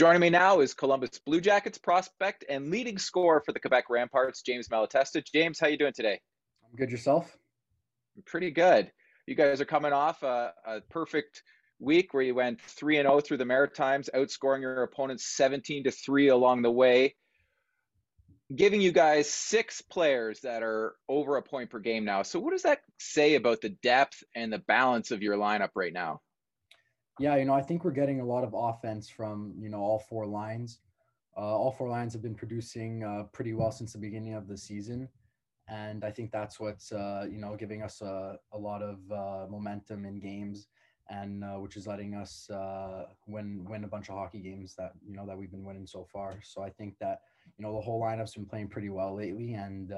Joining me now is Columbus Blue Jackets prospect and leading scorer for the Quebec Remparts, James Malatesta. James, how you doing today? I'm good. Yourself? Pretty good. You guys are coming off a, a perfect week where you went three and zero oh through the Maritimes, outscoring your opponents seventeen to three along the way, giving you guys six players that are over a point per game now. So, what does that say about the depth and the balance of your lineup right now? Yeah, you know, I think we're getting a lot of offense from, you know, all four lines. Uh, all four lines have been producing uh, pretty well since the beginning of the season. And I think that's what's, uh, you know, giving us a, a lot of uh, momentum in games and uh, which is letting us uh, win, win a bunch of hockey games that, you know, that we've been winning so far. So I think that, you know, the whole lineup's been playing pretty well lately. And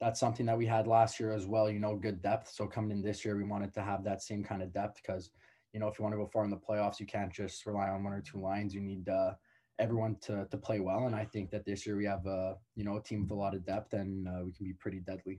that's something that we had last year as well, you know, good depth. So coming in this year, we wanted to have that same kind of depth because – you know, if you want to go far in the playoffs, you can't just rely on one or two lines. You need uh, everyone to to play well. And I think that this year we have a you know a team with a lot of depth, and uh, we can be pretty deadly.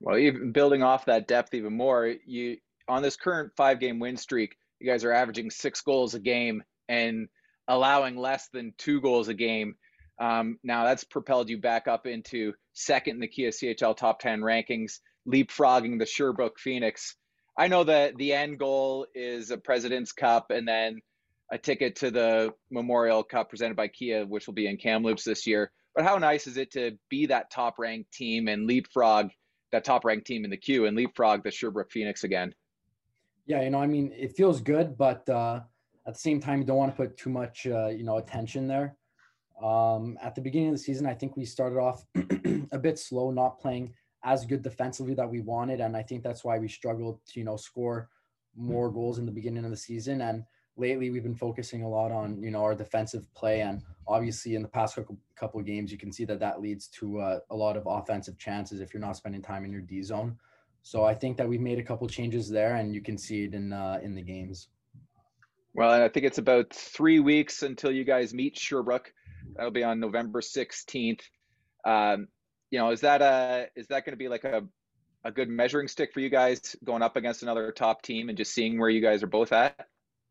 Well, even building off that depth even more, you on this current five game win streak, you guys are averaging six goals a game and allowing less than two goals a game. Um, now that's propelled you back up into second in the Kia CHL top 10 rankings, leapfrogging the Sherbrooke Phoenix. I know that the end goal is a President's Cup and then a ticket to the Memorial Cup presented by Kia, which will be in Kamloops this year. But how nice is it to be that top ranked team and leapfrog that top ranked team in the Q and leapfrog the Sherbrooke Phoenix again? Yeah, you know, I mean, it feels good, but uh, at the same time, you don't want to put too much, uh, you know, attention there. Um, at the beginning of the season, I think we started off a bit slow, not playing as good defensively that we wanted. And I think that's why we struggled to, you know, score more goals in the beginning of the season. And lately we've been focusing a lot on, you know, our defensive play. And obviously in the past couple, of games, you can see that that leads to uh, a lot of offensive chances if you're not spending time in your D zone. So I think that we've made a couple changes there and you can see it in, uh, in the games. Well, and I think it's about three weeks until you guys meet Sherbrooke. That'll be on November 16th. Um, you know, is that a is that going to be like a a good measuring stick for you guys going up against another top team and just seeing where you guys are both at?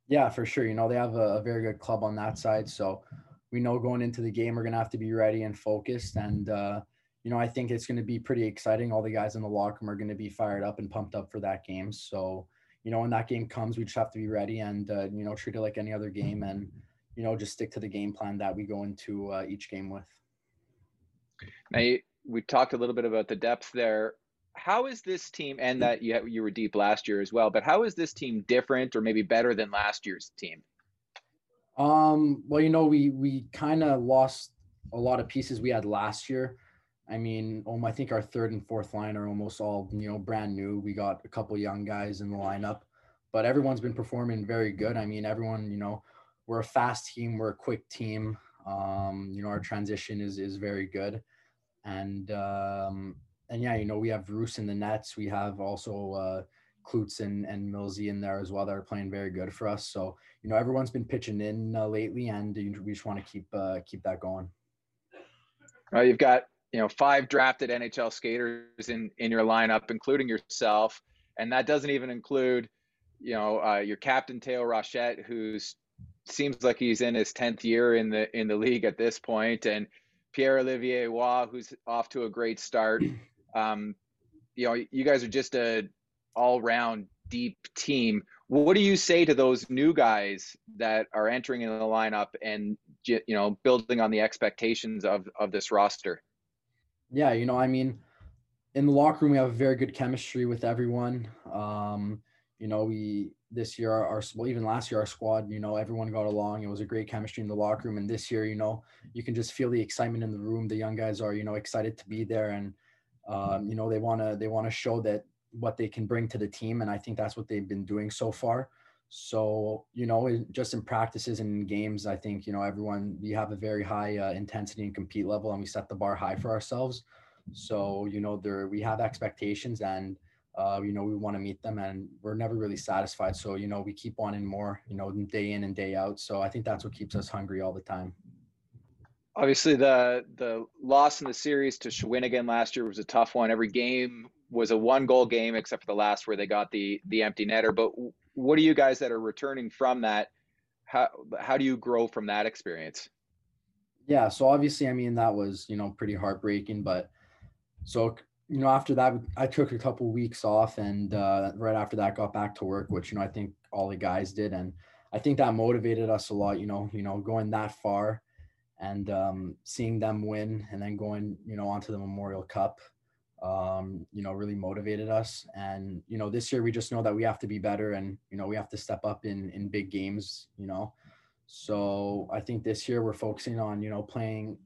Yeah, for sure. You know, they have a, a very good club on that side, so we know going into the game we're going to have to be ready and focused and uh, you know, I think it's going to be pretty exciting. All the guys in the locker room are going to be fired up and pumped up for that game. So, you know, when that game comes, we just have to be ready and, uh, you know, treat it like any other game and, you know, just stick to the game plan that we go into uh, each game with. Now, you, we talked a little bit about the depth there. How is this team, and that you you were deep last year as well, but how is this team different or maybe better than last year's team? Um, well, you know, we we kind of lost a lot of pieces we had last year. I mean, um, I think our third and fourth line are almost all you know brand new. We got a couple young guys in the lineup, but everyone's been performing very good. I mean, everyone, you know, we're a fast team, we're a quick team. Um, you know, our transition is is very good and um, and yeah, you know, we have Roos in the nets. We have also uh, Klutz and, and in there as well that are playing very good for us. So you know, everyone's been pitching in uh, lately, and we just want to keep uh, keep that going. Well, you've got you know five drafted NHL skaters in in your lineup, including yourself, and that doesn't even include you know uh, your captain Theo Rochette, who's seems like he's in his tenth year in the in the league at this point, and Pierre Olivier Waugh, who's off to a great start. Um, you know, you guys are just a all round deep team. What do you say to those new guys that are entering in the lineup and you know building on the expectations of of this roster? Yeah, you know, I mean, in the locker room we have a very good chemistry with everyone. Um, you know, we this year our, our well even last year our squad, you know, everyone got along. It was a great chemistry in the locker room. And this year, you know, you can just feel the excitement in the room. The young guys are, you know, excited to be there and um, you know, they wanna they wanna show that what they can bring to the team. And I think that's what they've been doing so far. So, you know, just in practices and in games, I think, you know, everyone, we have a very high uh, intensity and compete level and we set the bar high for ourselves. So, you know, there, we have expectations and, uh, you know, we want to meet them and we're never really satisfied. So, you know, we keep wanting more, you know, day in and day out. So I think that's what keeps us hungry all the time. Obviously, the the loss in the series to Shawinigan last year was a tough one. Every game was a one goal game except for the last where they got the the empty netter. But what do you guys that are returning from that? how how do you grow from that experience? Yeah, so obviously, I mean, that was you know pretty heartbreaking, but so you know after that, I took a couple weeks off, and uh, right after that, got back to work, which you know I think all the guys did, and I think that motivated us a lot. You know, you know, going that far and um, seeing them win and then going, you know, onto the Memorial Cup, um, you know, really motivated us. And you know, this year we just know that we have to be better, and you know, we have to step up in in big games. You know, so I think this year we're focusing on you know playing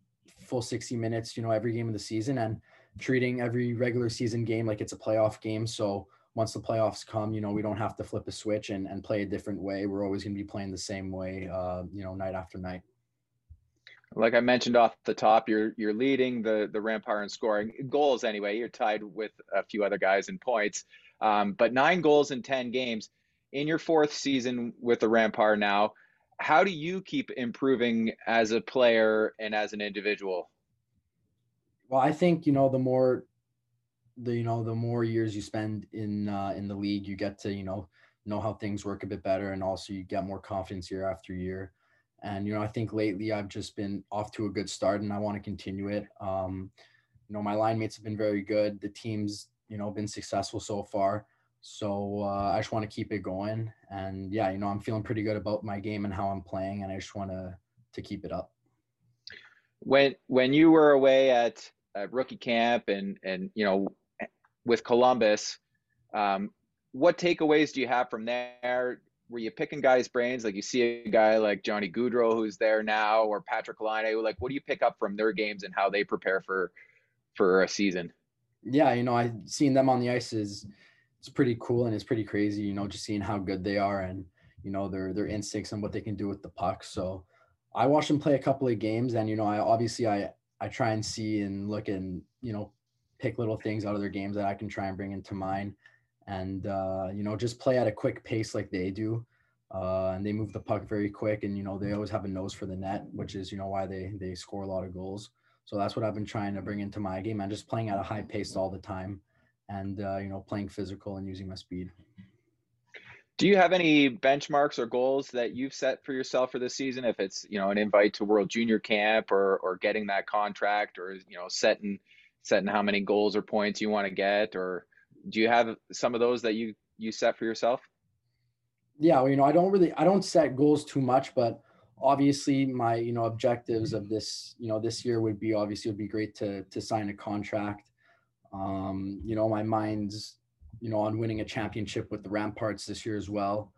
full 60 minutes, you know, every game of the season and treating every regular season game like it's a playoff game. So once the playoffs come, you know, we don't have to flip a switch and, and play a different way. We're always going to be playing the same way, uh, you know, night after night like I mentioned off the top, you're you're leading the the Rempart in scoring goals anyway. You're tied with a few other guys in points, um, but nine goals in ten games in your fourth season with the Rempart now. How do you keep improving as a player and as an individual? Well, I think you know the more the you know the more years you spend in uh, in the league, you get to you know know how things work a bit better, and also you get more confidence year after year. And, you know, I think lately I've just been off to a good start and I want to continue it. Um, you know, my line mates have been very good. The team's, you know, been successful so far. So uh, I just want to keep it going. And yeah, you know, I'm feeling pretty good about my game and how I'm playing. And I just want to, to keep it up. When, when you were away at, at rookie camp and, and, you know, with Columbus, um, what takeaways do you have from there? were you picking guys' brains? Like you see a guy like Johnny Gaudreau who's there now, or Patrik Laine. Like, what do you pick up from their games and how they prepare for for a season? Yeah, you know, I seeing them on the ice is it's pretty cool and it's pretty crazy. You know, just seeing how good they are and you know their their instincts and what they can do with the puck. So I watched them play a couple of games, and you know, I obviously I I try and see and look and you know pick little things out of their games that I can try and bring into mine and uh, you know just play at a quick pace like they do. Uh, and they move the puck very quick, and you know they always have a nose for the net, which is you know why they they score a lot of goals. So that's what I've been trying to bring into my game. I'm just playing at a high pace all the time, and uh, you know playing physical and using my speed. Do you have any benchmarks or goals that you've set for yourself for this season? If it's you know an invite to World Junior Camp or or getting that contract or you know setting setting how many goals or points you want to get or do you have some of those that you you set for yourself? Yeah, well, you know, I don't really I don't set goals too much, but obviously my you know objectives of this you know this year would be obviously it would be great to to sign a contract. Um, you know, my mind's you know on winning a championship with the Remparts this year as well.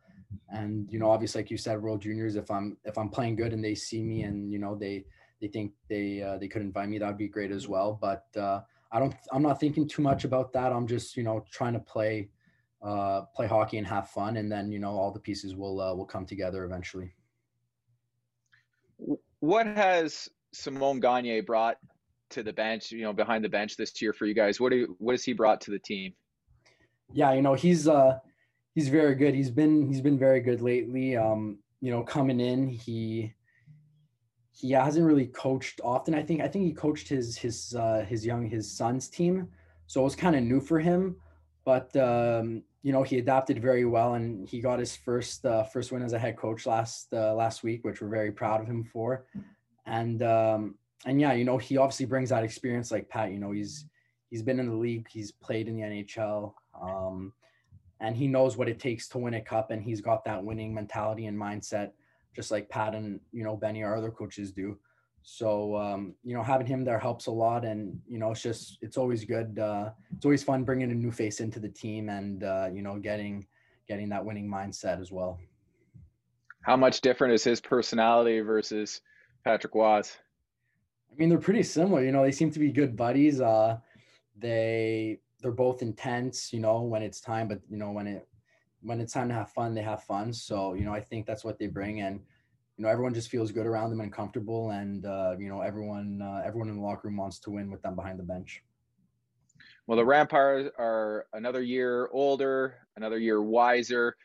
And you know, obviously, like you said, World Juniors. If I'm if I'm playing good and they see me and you know they they think they uh, they could invite me, that would be great as well. But uh, I don't I'm not thinking too much about that. I'm just you know trying to play uh, play hockey and have fun, and then you know all the pieces will uh, will come together eventually. What has Simon Gagne brought to the bench? You know, behind the bench this year for you guys. What do you, what has he brought to the team? Yeah, you know he's uh he's very good. He's been he's been very good lately. Um, you know, coming in, he he hasn't really coached often. I think I think he coached his his uh, his young his son's team, so it was kind of new for him. But um, you know he adapted very well, and he got his first uh, first win as a head coach last uh, last week, which we're very proud of him for. And um, and yeah, you know he obviously brings that experience like Pat. You know he's he's been in the league, he's played in the NHL, um, and he knows what it takes to win a cup, and he's got that winning mentality and mindset just like Pat and you know Benny, our other coaches do. So um, you know, having him there helps a lot, and you know, it's just it's always good. Uh, it's always fun bringing a new face into the team, and uh, you know, getting getting that winning mindset as well. How much different is his personality versus Patrick Roy? I mean, they're pretty similar. You know, they seem to be good buddies. Uh, they they're both intense. You know, when it's time, but you know, when it when it's time to have fun, they have fun. So, you know, I think that's what they bring. And, you know, everyone just feels good around them and comfortable. And, uh, you know, everyone, uh, everyone in the locker room wants to win with them behind the bench. Well, the Remparts are another year older, another year wiser.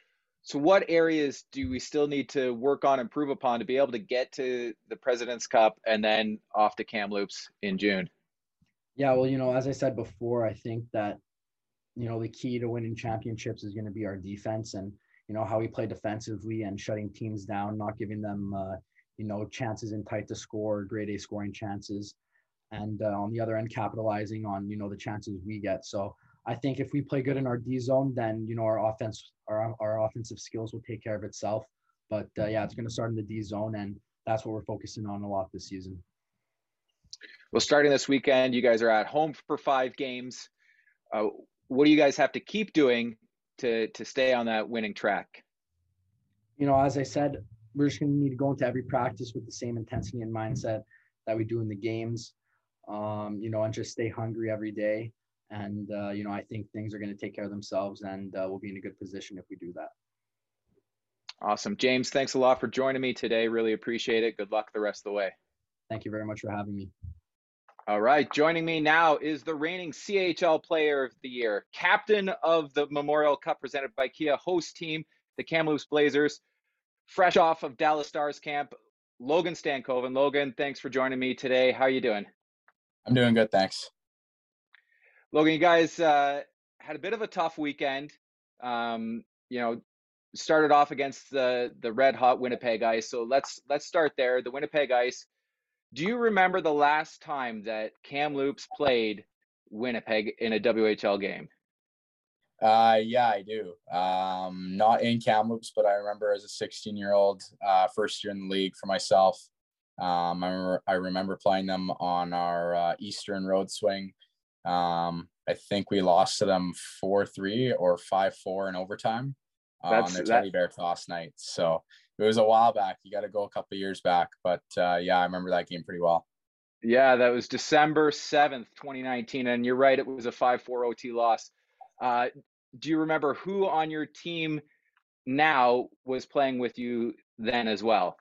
So, what areas do we still need to work on, improve upon to be able to get to the President's Cup and then off to Kamloops in June? Yeah, well, you know, as I said before, I think that you know, the key to winning championships is going to be our defense. And, you know, how we play defensively and shutting teams down, not giving them, uh, you know, chances in tight to score, grade A scoring chances, and uh, on the other end, capitalizing on you know the chances we get. So I think if we play good in our D zone, then you know our offense, our our offensive skills will take care of itself. But uh, yeah, it's going to start in the D zone, and that's what we're focusing on a lot this season. Well, starting this weekend, you guys are at home for five games. Uh, what do you guys have to keep doing to to stay on that winning track? You know, as I said, we're just going to need to go into every practice with the same intensity and mindset that we do in the games. Um, you know, and just stay hungry every day. And uh, you know, I think things are going to take care of themselves, and uh, we'll be in a good position if we do that. Awesome, James. Thanks a lot for joining me today. Really appreciate it. Good luck the rest of the way. Thank you very much for having me. All right, joining me now is the reigning CHL Player of the Year, captain of the Memorial Cup presented by Kia host team, the Kamloops Blazers, fresh off of Dallas Stars camp, Logan Stankoven. Logan, thanks for joining me today. How are you doing? I'm doing good, thanks. Logan, you guys uh, had a bit of a tough weekend. Um, you know, started off against the the red hot Winnipeg Ice. So let's let's start there. The Winnipeg Ice do you remember the last time that Kamloops played Winnipeg in a WHL game? Uh, yeah, I do. Um, not in Kamloops, but I remember as a 16 year old, uh, first year in the league for myself. Um, I remember, I remember playing them on our uh, Eastern Road Swing. Um, I think we lost to them four three or five four in overtime uh, on their teddy bear toss night. So it was a while back. You got to go a couple years back, but uh, yeah, I remember that game pretty well. Yeah, that was December seventh, twenty nineteen, and you're right. It was a five four OT loss. Uh, do you remember who on your team now was playing with you then as well?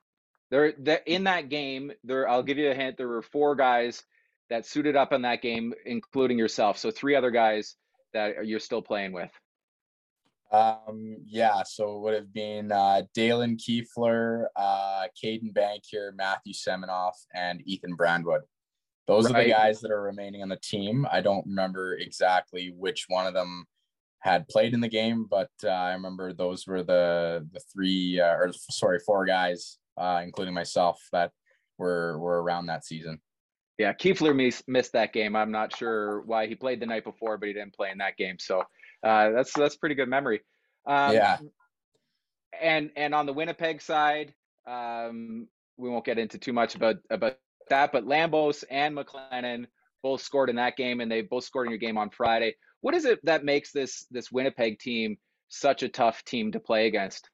There, in that game, there. I'll give you a hint. There were four guys that suited up in that game, including yourself. So three other guys that you're still playing with. Um, yeah, so it would have been uh, Daylan Kuefler, uh, Caedan Bankier, Matthew Seminoff, and Ethan Brandwood. Those right. are the guys that are remaining on the team. I don't remember exactly which one of them had played in the game, but uh, I remember those were the the three uh, or sorry four guys, uh, including myself, that were were around that season. Yeah, Kiefler missed, missed that game. I'm not sure why he played the night before, but he didn't play in that game. So uh, that's that's pretty good memory. Um, yeah. And and on the Winnipeg side, um, we won't get into too much about about that, but Lambos and McClennon both scored in that game, and they both scored in your game on Friday. What is it that makes this this Winnipeg team such a tough team to play against?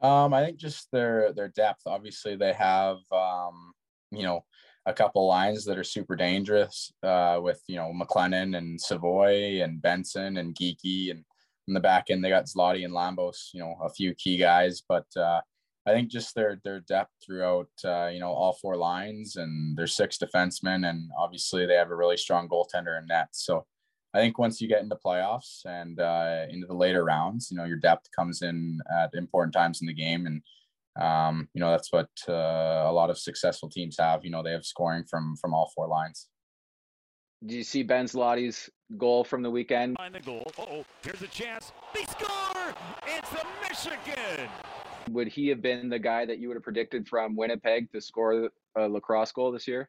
Um, I think just their their depth. Obviously, they have um, you know a couple lines that are super dangerous uh, with you know McClennon and Savoie and Benson and Geekie and in the back end they got Zloty and Lambos, you know, a few key guys, but uh, I think just their their depth throughout uh, you know all four lines and their six defensemen and obviously they have a really strong goaltender in net. So I think once you get into playoffs and uh, into the later rounds, you know your depth comes in at important times in the game and um, you know that's what uh, a lot of successful teams have. You know they have scoring from from all four lines. Do you see Ben Zloty's goal from the weekend? Find the goal. oh, here's a chance. They score! It's the Michigan. Would he have been the guy that you would have predicted from Winnipeg to score a lacrosse goal this year?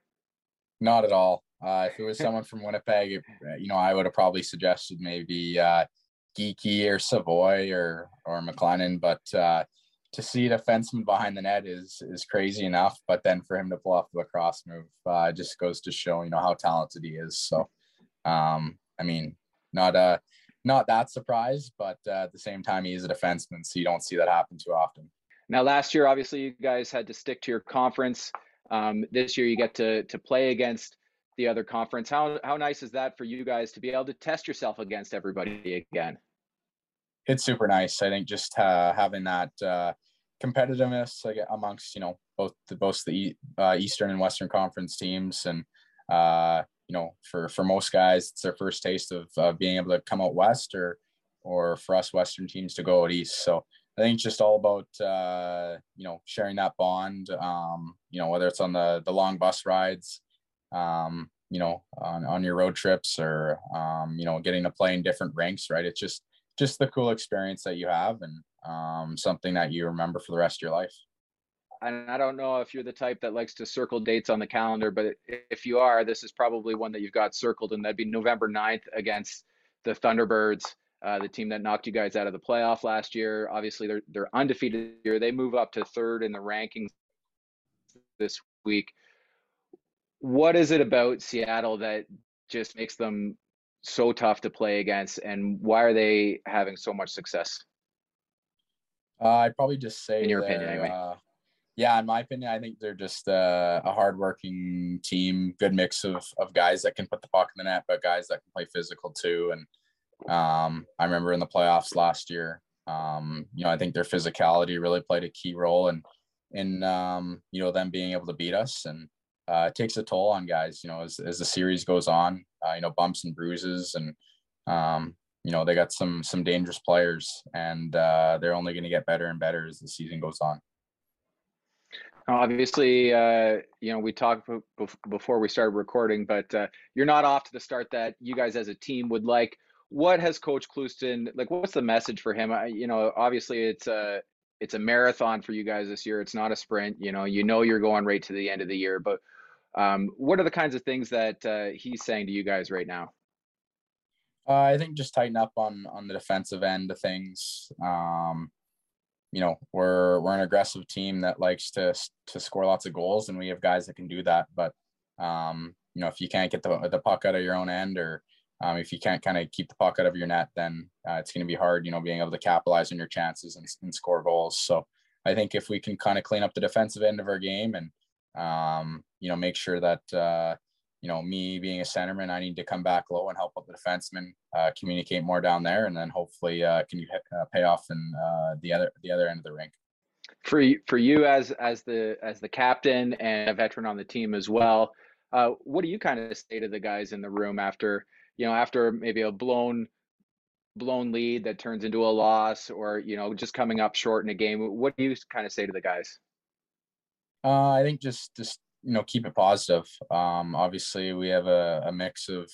Not at all. Uh, if it was someone from Winnipeg, it, you know, I would have probably suggested maybe uh, Geekie or Savoie or or McClennon, but uh, to see a defenseman behind the net is is crazy enough. But then for him to pull off the lacrosse move uh, just goes to show you know how talented he is. So, um, I mean, not a not that surprised, but uh, at the same time, he is a defenseman, so you don't see that happen too often. Now, last year, obviously, you guys had to stick to your conference. Um, this year, you get to to play against the other conference. How how nice is that for you guys to be able to test yourself against everybody again? It's super nice. I think just uh, having that uh, competitiveness amongst you know both the both the uh, Eastern and Western Conference teams, and uh, you know for for most guys, it's their first taste of being able to come out west, or or for us Western teams to go out east. So I think it's just all about uh, you know sharing that bond. Um, you know whether it's on the the long bus rides. Um, you know, on, on your road trips or, um, you know, getting to play in different ranks, right? It's just just the cool experience that you have and um, something that you remember for the rest of your life. And I don't know if you're the type that likes to circle dates on the calendar, but if you are, this is probably one that you've got circled, and that'd be November 9th against the Thunderbirds, uh, the team that knocked you guys out of the playoff last year. Obviously, they're they're undefeated here. They move up to third in the rankings this week. What is it about Seattle that just makes them so tough to play against, and why are they having so much success? Uh, I'd probably just say, in your opinion, anyway. Uh, yeah, in my opinion, I think they're just uh, a hardworking team, good mix of of guys that can put the puck in the net, but guys that can play physical too. And um, I remember in the playoffs last year, um, you know, I think their physicality really played a key role in in um, you know them being able to beat us, and uh, it takes a toll on guys. You know, as as the series goes on, uh, you know, bumps and bruises, and um, you know they got some some dangerous players, and uh, they're only going to get better and better as the season goes on. Obviously, uh, you know, we talked before we started recording, but uh, you're not off to the start that you guys as a team would like. What has Coach Clouston like? What's the message for him? I, you know, obviously it's a it's a marathon for you guys this year. It's not a sprint. You know, you know you're going right to the end of the year. But um, what are the kinds of things that uh, he's saying to you guys right now? Uh, I think just tighten up on on the defensive end of things. Um, you know we're we're an aggressive team that likes to to score lots of goals and we have guys that can do that but um you know if you can't get the, the puck out of your own end or um, if you can't kind of keep the puck out of your net then uh, it's going to be hard you know being able to capitalize on your chances and, and score goals so i think if we can kind of clean up the defensive end of our game and um you know make sure that uh you know, me being a centerman, I need to come back low and help out the defenseman, uh, communicate more down there, and then hopefully uh, can you uh, pay off in uh, the other the other end of the rink. For you, for you as as the as the captain and a veteran on the team as well, uh, what do you kind of say to the guys in the room after you know after maybe a blown blown lead that turns into a loss, or you know just coming up short in a game? What do you kind of say to the guys? Uh, I think just just you know keep it positive. Um, obviously, we have a, a mix of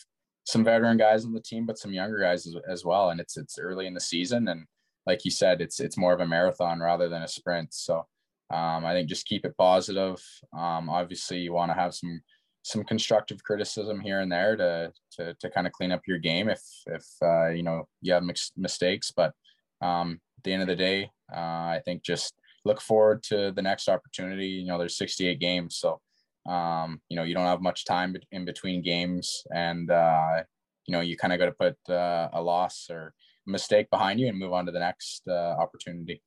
some veteran guys on the team, but some younger guys as, as well. And it's it's early in the season, and like you said, it's it's more of a marathon rather than a sprint. So um, I think just keep it positive. Um, obviously, you want to have some some constructive criticism here and there to to, to kind of clean up your game if if uh, you know you have mistakes. But um, at the end of the day, uh, I think just look forward to the next opportunity. You know, there's 68 games, so um, you know, you don't have much time in between games, and uh, you know, you kind of got to put uh, a loss or mistake behind you and move on to the next uh, opportunity.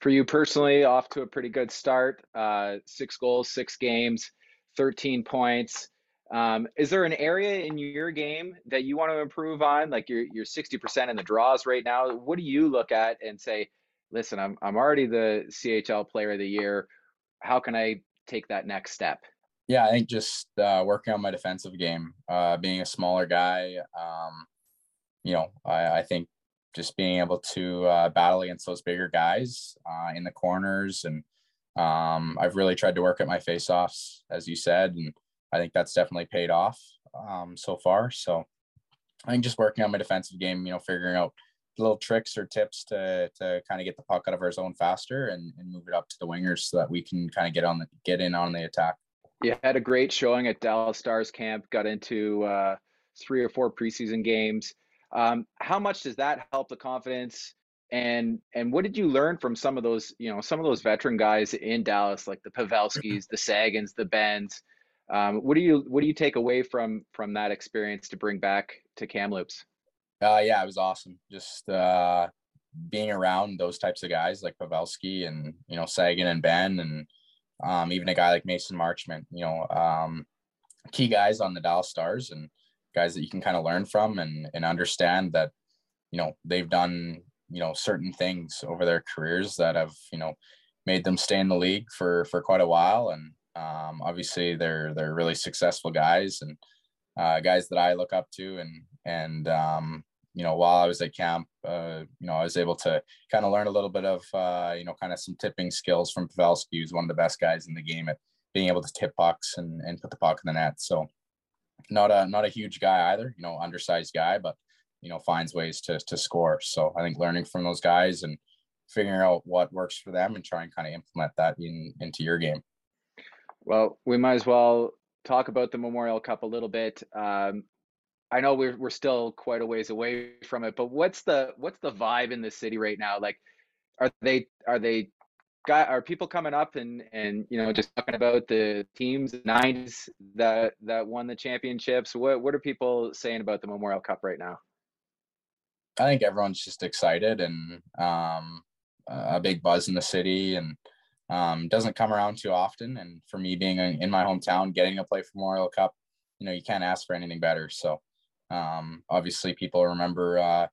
For you personally, off to a pretty good start. Uh, six goals, six games, 13 points. Um, is there an area in your game that you want to improve on? Like you're you're 60% in the draws right now. What do you look at and say, listen, I'm I'm already the CHL player of the year. How can I take that next step? Yeah, I think just uh, working on my defensive game, uh, being a smaller guy, um, you know, I, I, think just being able to uh, battle against those bigger guys uh, in the corners. And um, I've really tried to work at my faceoffs, as you said, and I think that's definitely paid off um, so far. So I think just working on my defensive game, you know, figuring out little tricks or tips to to kind of get the puck out of our zone faster and, and move it up to the wingers so that we can kind of get on the get in on the attack. You had a great showing at Dallas Stars camp. Got into uh, three or four preseason games. Um, how much does that help the confidence? And and what did you learn from some of those you know some of those veteran guys in Dallas like the Pavelskis, the Seguins, the Benns? Um, what do you what do you take away from from that experience to bring back to Kamloops? Uh, yeah, it was awesome. Just uh, being around those types of guys like Pavelski and you know Seguin and Benn and um, even a guy like Mason Marchment. You know, um, key guys on the Dallas Stars and guys that you can kind of learn from and and understand that you know they've done you know certain things over their careers that have you know made them stay in the league for for quite a while and um, obviously they're they're really successful guys and uh, guys that I look up to and and um, you know, while I was at camp, uh, you know, I was able to kind of learn a little bit of, uh, you know, kind of some tipping skills from Pavelski, who's one of the best guys in the game at being able to tip pucks and, and put the puck in the net. So not a, not a huge guy either, you know, undersized guy, but you know finds ways to to score. So I think learning from those guys and figuring out what works for them and try and kind of implement that in into your game. Well, we might as well talk about the Memorial Cup a little bit. Um, I know we're we're still quite a ways away from it, but what's the what's the vibe in the city right now? Like, are they are they got are people coming up and and you know just talking about the teams nines that that won the championships? What what are people saying about the Memorial Cup right now? I think everyone's just excited and um, a big buzz in the city and um, doesn't come around too often. And for me being in my hometown, getting to play for Memorial Cup, you know, you can't ask for anything better. So um, obviously, people remember, uh,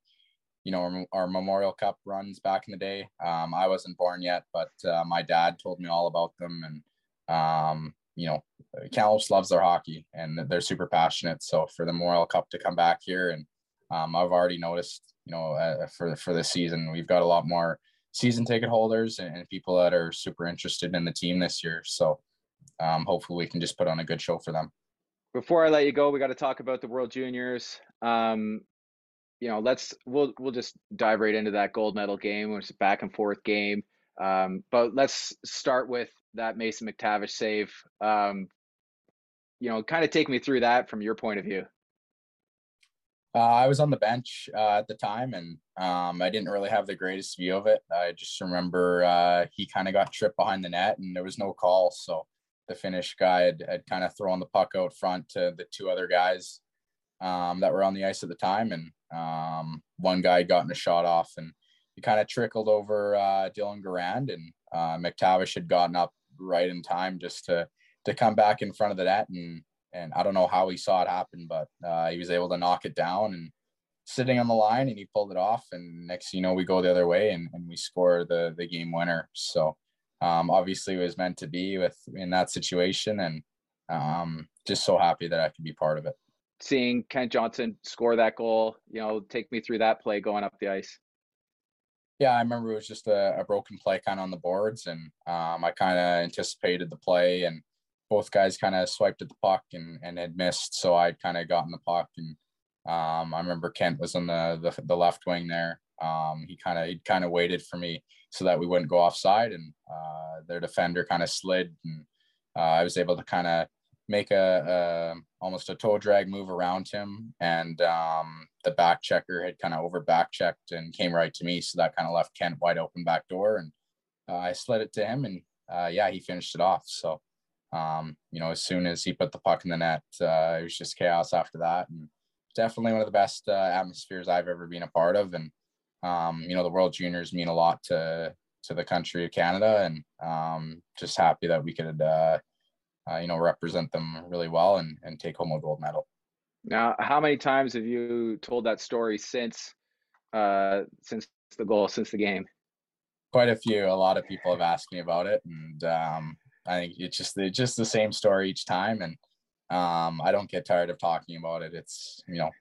you know, our, our, Memorial Cup runs back in the day. Um, I wasn't born yet, but uh, my dad told me all about them, and um, you know, Kamloops loves their hockey, and they're super passionate. So for the Memorial Cup to come back here, and um, I've already noticed, you know, uh, for for this season, we've got a lot more season ticket holders and, and people that are super interested in the team this year. So um, hopefully, we can just put on a good show for them before I let you go, we got to talk about the World Juniors. Um, you know, let's we'll we'll just dive right into that gold medal game, which a back and forth game. Um, but let's start with that Mason McTavish save. Um, you know, kind of take me through that from your point of view. Uh, I was on the bench uh, at the time, and um, I didn't really have the greatest view of it. I just remember uh, he kind of got tripped behind the net, and there was no call. So the Finnish guy had, had kind of thrown the puck out front to the two other guys um, that were on the ice at the time. And um, one guy got in a shot off and he kind of trickled over uh, Dylan Garand and uh, McTavish had gotten up right in time just to, to come back in front of the net. And, and I don't know how he saw it happen, but uh, he was able to knock it down and sitting on the line and he pulled it off. And next, you know, we go the other way and, and we score the, the game winner. So, um, obviously it was meant to be with in that situation and um, just so happy that I could be part of it. Seeing Kent Johnson score that goal, you know, take me through that play going up the ice. Yeah, I remember it was just a, a broken play kind of on the boards, and um, I kind of anticipated the play, and both guys kind of swiped at the puck and, and had missed, so I kind of got in the puck, and um, I remember Kent was on the the, the left wing there. Um, he kind of he kind of waited for me so that we wouldn't go offside. And uh, their defender kind of slid, and uh, I was able to kind of make a, a, almost a toe drag move around him, and um, the back checker had kind of over back checked and came right to me, so that kind of left Kent wide open back door, and uh, I slid it to him, and uh, yeah, he finished it off. So. Um, you know, as soon as he put the puck in the net, uh, it was just chaos after that, and definitely one of the best uh, atmospheres I've ever been a part of. And um, you know, the World Juniors mean a lot to to the country of Canada, and um, just happy that we could, uh, uh, you know, represent them really well and and take home a gold medal. Now, how many times have you told that story since uh, since the goal, since the game? Quite a few. A lot of people have asked me about it, and um, I think it's just it's just the same story each time, and um, I don't get tired of talking about it. It's you know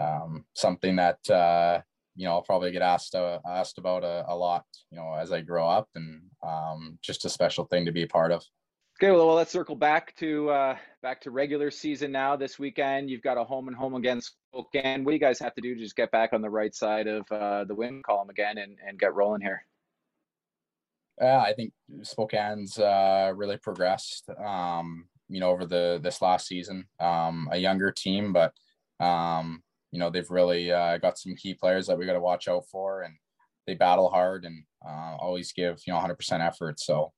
um, something that uh, you know, I'll probably get asked uh, asked about a, a, lot, you know, as I grow up, and um, just a special thing to be a part of. Okay, well, well let's circle back to uh, back to regular season now. This weekend, you've got a home and home against Spokane. What do you guys have to do to just get back on the right side of uh, the win column again and, and get rolling here? Yeah, I think Spokane's uh, really progressed. Um, you know, over the this last season, um, a younger team, but um, you know they've really uh, got some key players that we got to watch out for, and they battle hard and uh, always give you know 100% effort. So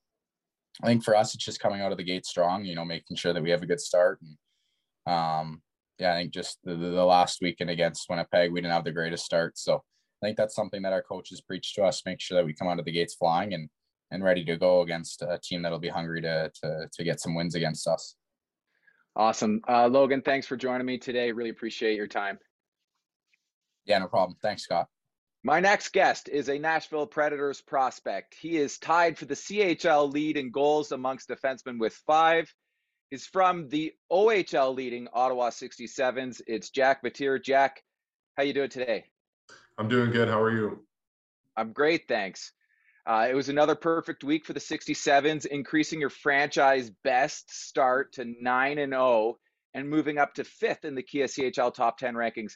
I think for us, it's just coming out of the gate strong. You know, making sure that we have a good start. And um, yeah, I think just the, the last weekend against Winnipeg, we didn't have the greatest start. So I think that's something that our coaches preach to us: make sure that we come out of the gates flying and and ready to go against a team that'll be hungry to to to get some wins against us. Awesome, uh, Logan. Thanks for joining me today. Really appreciate your time. Yeah, no problem. Thanks, Scott. My next guest is a Nashville Predators prospect. He is tied for the CHL lead in goals amongst defensemen with five. He's from the OHL leading Ottawa 67s. It's Jack Matier. Jack, how you doing today? I'm doing good. How are you? I'm great, thanks. Uh, it was another perfect week for the 67s, increasing your franchise best start to 9 and 0 and moving up to fifth in the Kia CHL top 10 rankings.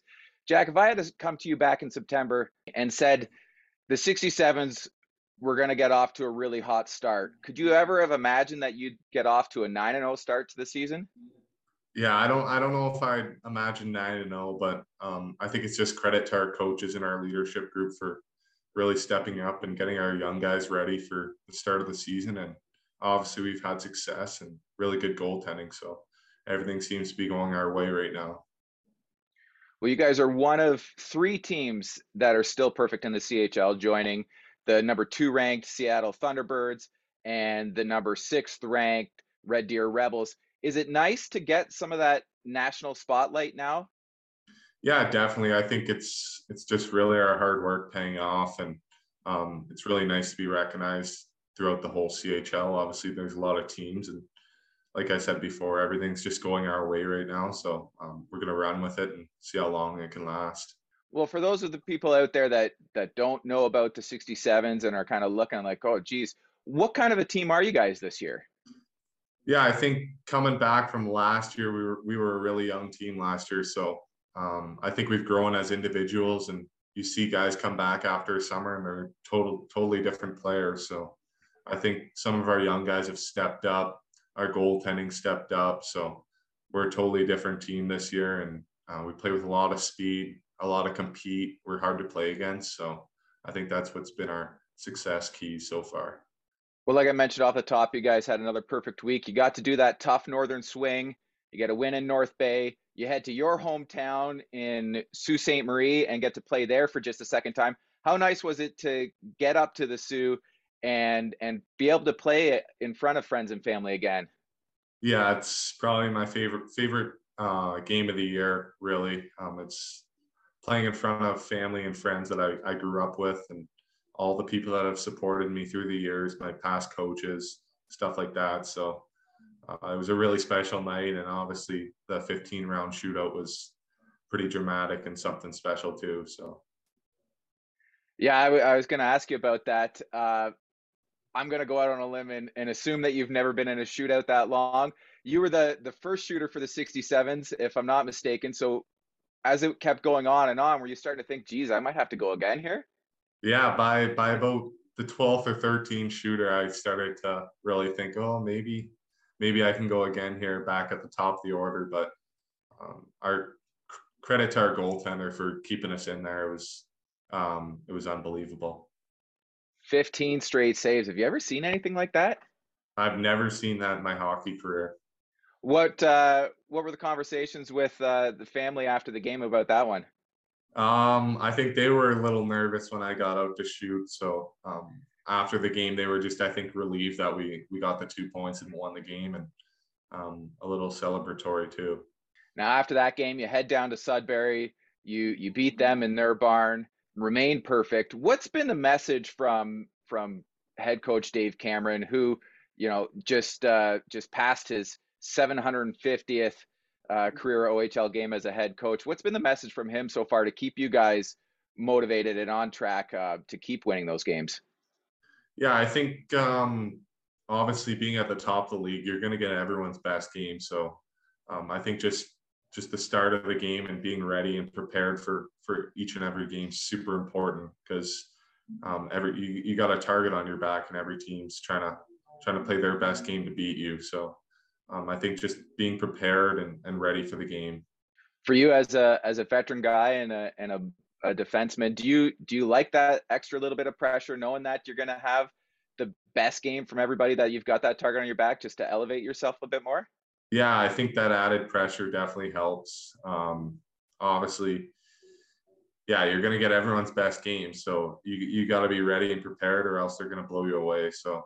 Jack, if I had come to you back in September and said the 67s were going to get off to a really hot start, could you ever have imagined that you'd get off to a 9 and 0 start to the season? Yeah, I don't I don't know if I'd imagine 9 and 0, but um, I think it's just credit to our coaches and our leadership group for really stepping up and getting our young guys ready for the start of the season. And obviously, we've had success and really good goaltending. So everything seems to be going our way right now. Well, you guys are one of three teams that are still perfect in the CHL, joining the number two ranked Seattle Thunderbirds and the number sixth ranked Red Deer Rebels. Is it nice to get some of that national spotlight now? Yeah, definitely. I think it's it's just really our hard work paying off, and um, it's really nice to be recognized throughout the whole CHL. Obviously, there's a lot of teams, and like I said before, everything's just going our way right now. So um, we're gonna run with it and see how long it can last. Well, for those of the people out there that that don't know about the 67s and are kind of looking like, oh, geez, what kind of a team are you guys this year? Yeah, I think coming back from last year, we were we were a really young team last year. So um, I think we've grown as individuals, and you see guys come back after summer and they're total totally different players. So I think some of our young guys have stepped up our goaltending stepped up. So we're a totally different team this year, and uh, we play with a lot of speed, a lot of compete. We're hard to play against, so I think that's what's been our success key so far. Well, like I mentioned off the top, you guys had another perfect week. You got to do that tough northern swing. You get a win in North Bay. You head to your hometown in Sault Ste. Marie and get to play there for just a second time. How nice was it to get up to the Soo and and be able to play it in front of friends and family again. Yeah, it's probably my favorite favorite uh, game of the year. Really, um, it's playing in front of family and friends that I, I grew up with, and all the people that have supported me through the years, my past coaches, stuff like that. So uh, it was a really special night, and obviously the 15 round shootout was pretty dramatic and something special too. So. Yeah, I, w- I was going to ask you about that. Uh, I'm going to go out on a limb and, and assume that you've never been in a shootout that long. You were the the first shooter for the 67s, if I'm not mistaken. So as it kept going on and on, were you starting to think, geez, I might have to go again here? Yeah, by by about the 12th or 13th shooter, I started to really think, oh, maybe maybe I can go again here back at the top of the order. But um, our credit to our goaltender for keeping us in there. It was um, it was unbelievable. 15 straight saves. Have you ever seen anything like that? I've never seen that in my hockey career. What uh, what were the conversations with uh, the family after the game about that one? Um, I think they were a little nervous when I got out to shoot. So um, after the game, they were just, I think, relieved that we we got the two points and won the game, and um, a little celebratory too. Now, after that game, you head down to Sudbury. You you beat them in their barn remain perfect. What's been the message from from head coach Dave Cameron, who you know just uh, just passed his 750th uh, career OHL game as a head coach? What's been the message from him so far to keep you guys motivated and on track uh, to keep winning those games? Yeah, I think um, obviously being at the top of the league, you're going to get everyone's best game. So um, I think just just the start of the game and being ready and prepared for for each and every game super important because um, every you, you got a target on your back and every team's trying to trying to play their best game to beat you. So um, I think just being prepared and, and ready for the game. For you as a as a veteran guy and a and a, a defenseman, do you do you like that extra little bit of pressure, knowing that you're going to have the best game from everybody that you've got that target on your back, just to elevate yourself a bit more? Yeah, I think that added pressure definitely helps. Um, obviously, yeah, you're going to get everyone's best game, so you you got to be ready and prepared, or else they're going to blow you away. So,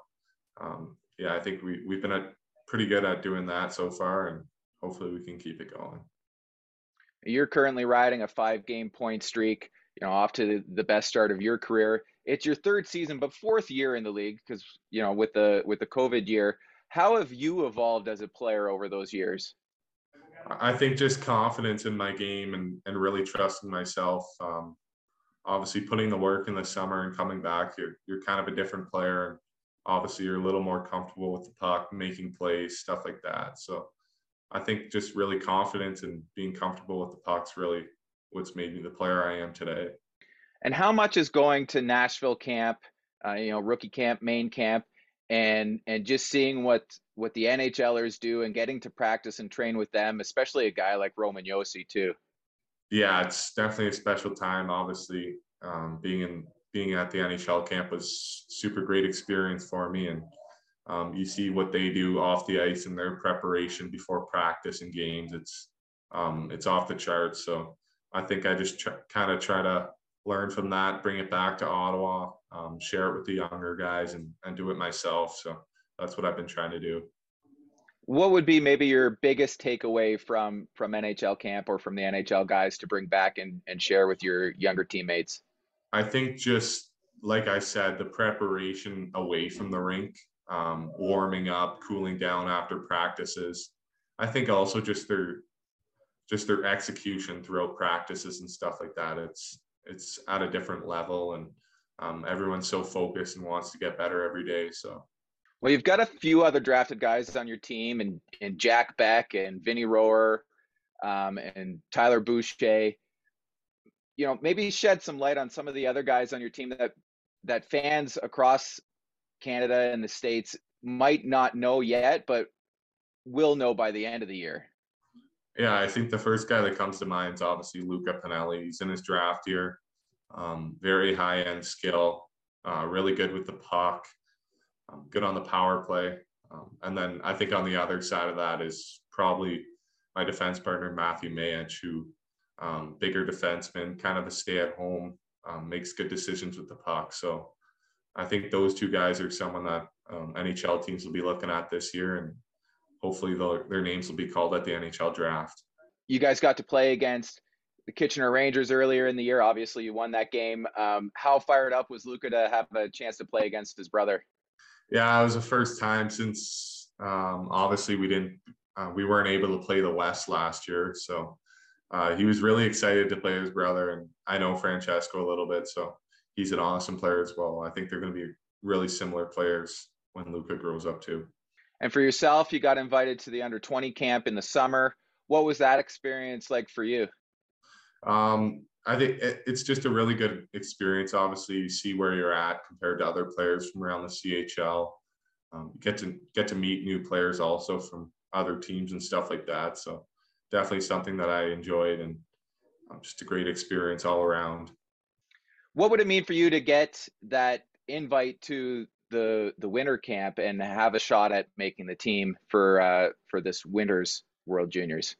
um, yeah, I think we we've been pretty good at doing that so far, and hopefully we can keep it going. You're currently riding a five-game point streak. You know, off to the best start of your career. It's your third season, but fourth year in the league because you know with the with the COVID year how have you evolved as a player over those years? I think just confidence in my game and, and really trusting myself. Um, obviously, putting the work in the summer and coming back, you're, you're kind of a different player. And obviously, you're a little more comfortable with the puck, making plays, stuff like that. So I think just really confidence and being comfortable with the puck's really what's made me the player I am today. And how much is going to Nashville camp, uh, you know, rookie camp, main camp, and and just seeing what what the NHLers do and getting to practice and train with them, especially a guy like Roman Josi too. Yeah, it's definitely a special time. Obviously, um, being in being at the NHL camp was super great experience for me, and um, you see what they do off the ice in their preparation before practice and games. It's um, it's off the charts. So I think I just kind of try to learn from that, bring it back to Ottawa, um, share it with the younger guys, and and do it myself. So that's what I've been trying to do. What would be maybe your biggest takeaway from from NHL camp or from the NHL guys to bring back and, and share with your younger teammates? I think just like I said, the preparation away from the rink, um, warming up, cooling down after practices. I think also just their just their execution throughout practices and stuff like that. It's it's at a different level, and um, everyone's so focused and wants to get better every day. So. Well, you've got a few other drafted guys on your team, and and Jack Beck and Vinny Rohrer, um, and Tyler Boucher you know, maybe shed some light on some of the other guys on your team that that fans across Canada and the states might not know yet, but will know by the end of the year. Yeah, I think the first guy that comes to mind is obviously Luca Pinelli. He's in his draft year. Um, very high end skill, uh, really good with the puck, um, good on the power play. Um, and then I think on the other side of that is probably my defense partner Matthew Mayich, who um, bigger defenseman, kind of a stay at home, um, makes good decisions with the puck. So I think those two guys are someone that um, NHL teams will be looking at this year, and hopefully their names will be called at the NHL draft. You guys got to play against the Kitchener Rangers earlier in the year. Obviously, you won that game. Um, how fired up was Luca to have a chance to play against his brother? Yeah, it was the first time since um, obviously we didn't uh, we weren't able to play the West last year, so uh, he was really excited to play his brother, and I know Francesco a little bit, so he's an awesome player as well. I think they're going to be really similar players when Luca grows up too. And for yourself, you got invited to the under 20 camp in the summer. What was that experience like for you? Um, I think it's just a really good experience. Obviously, you see where you're at compared to other players from around the CHL. Um, get to get to meet new players also from other teams and stuff like that. So definitely something that I enjoyed and um, just a great experience all around. What would it mean for you to get that invite to the the winter camp and have a shot at making the team for uh, for this winter's World Juniors?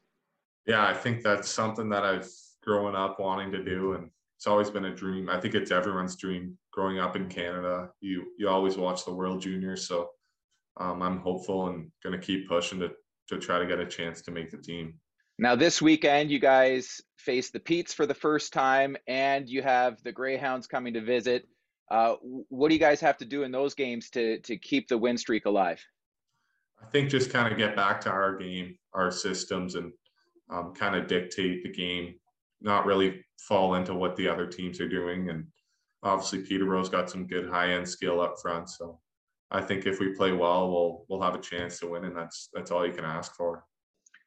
Yeah, I think that's something that I've grown up wanting to do, and it's always been a dream. I think it's everyone's dream growing up in Canada. You you always watch the World Juniors, so um, I'm hopeful and going to keep pushing to to try to get a chance to make the team. Now, this weekend, you guys face the Petes for the first time, and you have the Greyhounds coming to visit. Uh, what do you guys have to do in those games to to keep the win streak alive? I think just kind of get back to our game, our systems, and um, kind of dictate the game. Not really fall into what the other teams are doing, and obviously Peterborough's got some good high end skill up front. So I think if we play well, we'll we'll have a chance to win, and that's that's all you can ask for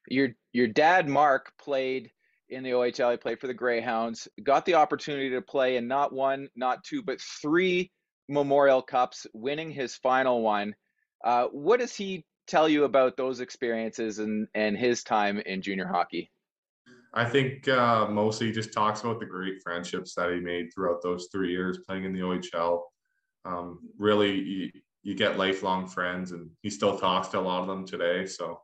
your your dad Mark played in the OHL. He played for the Greyhounds. Got the opportunity to play in not one, not two, but three Memorial Cups, winning his final one. Uh, what does he tell you about those experiences and and his time in junior hockey? I think uh, mostly just talks about the great friendships that he made throughout those three years playing in the OHL. Um, really, you, you get lifelong friends, and he still talks to a lot of them today. So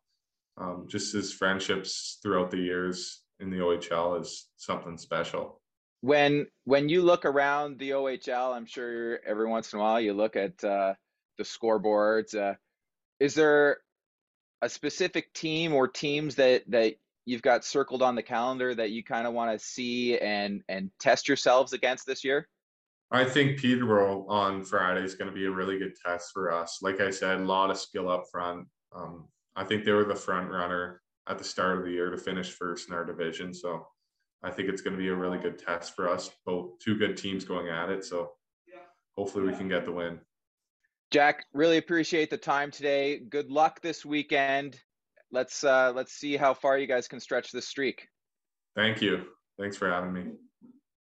um, just his friendships throughout the years in the OHL is something special. When when you look around the OHL, I'm sure every once in a while you look at uh, the scoreboards. Uh, is there a specific team or teams that that you've got circled on the calendar that you kind of want to see and and test yourselves against this year? I think Peterborough on Friday is going to be a really good test for us. Like I said, a lot of skill up front. Um, I think they were the front runner at the start of the year to finish first in our division. So I think it's going to be a really good test for us. Both two good teams going at it. So hopefully we can get the win. Jack, really appreciate the time today. Good luck this weekend. Let's uh, let's see how far you guys can stretch this streak. Thank you. Thanks for having me.